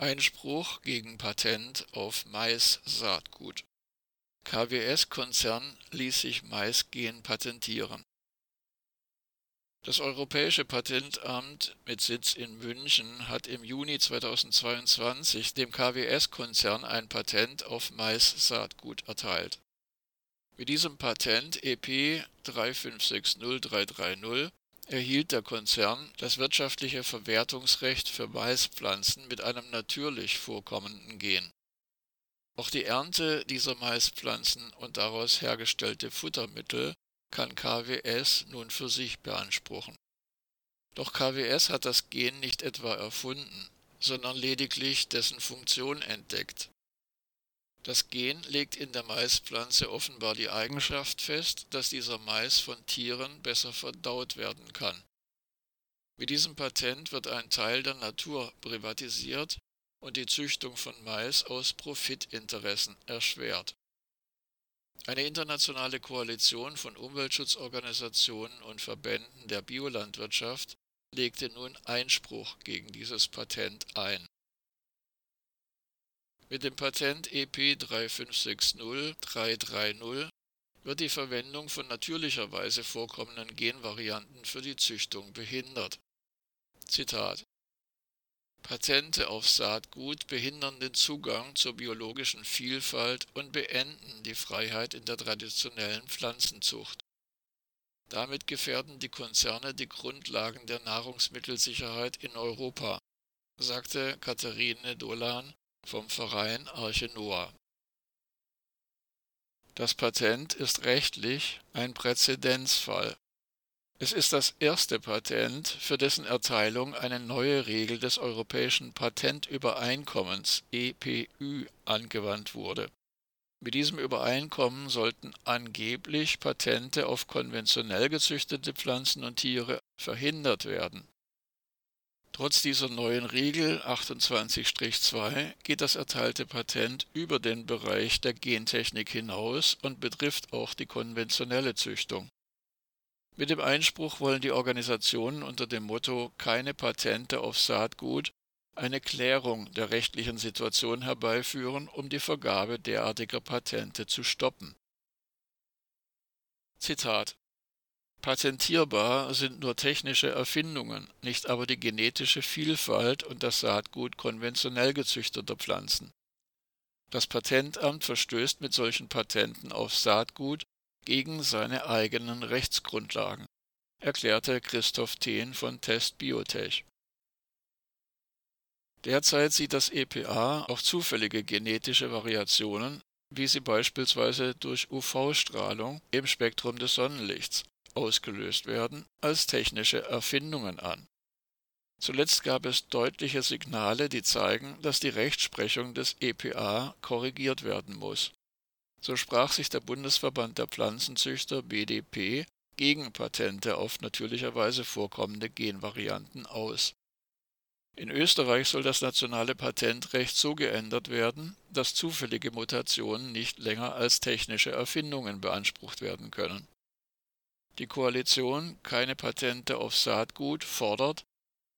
Einspruch gegen Patent auf Mais-Saatgut. KWS-Konzern ließ sich Maisgen patentieren. Das Europäische Patentamt mit Sitz in München hat im Juni 2022 dem KWS-Konzern ein Patent auf Mais-Saatgut erteilt. Mit diesem Patent EP 3560330 erhielt der Konzern das wirtschaftliche Verwertungsrecht für Maispflanzen mit einem natürlich vorkommenden Gen. Auch die Ernte dieser Maispflanzen und daraus hergestellte Futtermittel kann KWS nun für sich beanspruchen. Doch KWS hat das Gen nicht etwa erfunden, sondern lediglich dessen Funktion entdeckt. Das Gen legt in der Maispflanze offenbar die Eigenschaft fest, dass dieser Mais von Tieren besser verdaut werden kann. Mit diesem Patent wird ein Teil der Natur privatisiert und die Züchtung von Mais aus Profitinteressen erschwert. Eine internationale Koalition von Umweltschutzorganisationen und Verbänden der Biolandwirtschaft legte nun Einspruch gegen dieses Patent ein mit dem Patent EP 3560330 wird die Verwendung von natürlicherweise vorkommenden Genvarianten für die Züchtung behindert. Zitat Patente auf Saatgut behindern den Zugang zur biologischen Vielfalt und beenden die Freiheit in der traditionellen Pflanzenzucht. Damit gefährden die Konzerne die Grundlagen der Nahrungsmittelsicherheit in Europa, sagte Katharine Dolan, vom Verein Arche Noah. Das Patent ist rechtlich ein Präzedenzfall. Es ist das erste Patent, für dessen Erteilung eine neue Regel des Europäischen Patentübereinkommens EPÜ angewandt wurde. Mit diesem Übereinkommen sollten angeblich Patente auf konventionell gezüchtete Pflanzen und Tiere verhindert werden. Trotz dieser neuen Regel 28-2 geht das erteilte Patent über den Bereich der Gentechnik hinaus und betrifft auch die konventionelle Züchtung. Mit dem Einspruch wollen die Organisationen unter dem Motto keine Patente auf Saatgut eine Klärung der rechtlichen Situation herbeiführen, um die Vergabe derartiger Patente zu stoppen. Zitat Patentierbar sind nur technische Erfindungen, nicht aber die genetische Vielfalt und das Saatgut konventionell gezüchteter Pflanzen. Das Patentamt verstößt mit solchen Patenten auf Saatgut gegen seine eigenen Rechtsgrundlagen, erklärte Christoph Thehn von Test Biotech. Derzeit sieht das EPA auch zufällige genetische Variationen, wie sie beispielsweise durch UV-Strahlung im Spektrum des Sonnenlichts ausgelöst werden, als technische Erfindungen an. Zuletzt gab es deutliche Signale, die zeigen, dass die Rechtsprechung des EPA korrigiert werden muss. So sprach sich der Bundesverband der Pflanzenzüchter BDP gegen Patente auf natürlicherweise vorkommende Genvarianten aus. In Österreich soll das nationale Patentrecht so geändert werden, dass zufällige Mutationen nicht länger als technische Erfindungen beansprucht werden können. Die Koalition Keine Patente auf Saatgut fordert,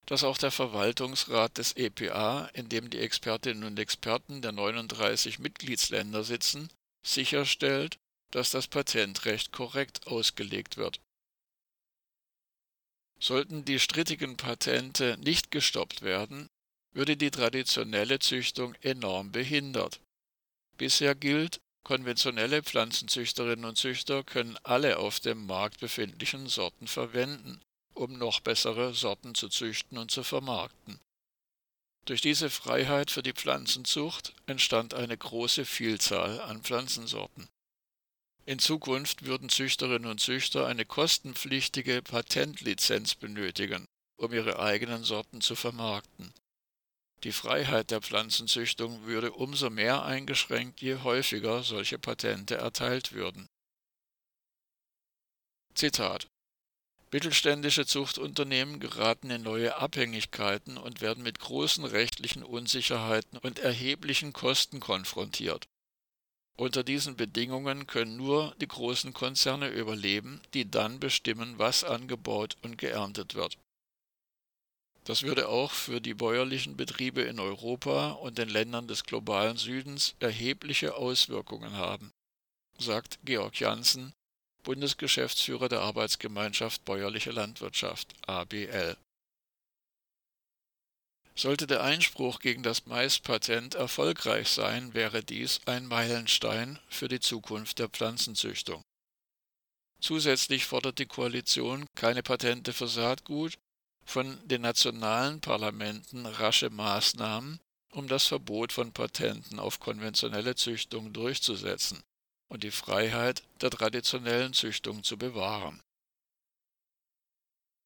dass auch der Verwaltungsrat des EPA, in dem die Expertinnen und Experten der 39 Mitgliedsländer sitzen, sicherstellt, dass das Patentrecht korrekt ausgelegt wird. Sollten die strittigen Patente nicht gestoppt werden, würde die traditionelle Züchtung enorm behindert. Bisher gilt, Konventionelle Pflanzenzüchterinnen und Züchter können alle auf dem Markt befindlichen Sorten verwenden, um noch bessere Sorten zu züchten und zu vermarkten. Durch diese Freiheit für die Pflanzenzucht entstand eine große Vielzahl an Pflanzensorten. In Zukunft würden Züchterinnen und Züchter eine kostenpflichtige Patentlizenz benötigen, um ihre eigenen Sorten zu vermarkten. Die Freiheit der Pflanzenzüchtung würde umso mehr eingeschränkt, je häufiger solche Patente erteilt würden. Zitat Mittelständische Zuchtunternehmen geraten in neue Abhängigkeiten und werden mit großen rechtlichen Unsicherheiten und erheblichen Kosten konfrontiert. Unter diesen Bedingungen können nur die großen Konzerne überleben, die dann bestimmen, was angebaut und geerntet wird. Das würde auch für die bäuerlichen Betriebe in Europa und den Ländern des globalen Südens erhebliche Auswirkungen haben, sagt Georg Janssen, Bundesgeschäftsführer der Arbeitsgemeinschaft Bäuerliche Landwirtschaft ABL. Sollte der Einspruch gegen das Maispatent erfolgreich sein, wäre dies ein Meilenstein für die Zukunft der Pflanzenzüchtung. Zusätzlich fordert die Koalition keine Patente für Saatgut, von den nationalen Parlamenten rasche Maßnahmen, um das Verbot von Patenten auf konventionelle Züchtung durchzusetzen und die Freiheit der traditionellen Züchtung zu bewahren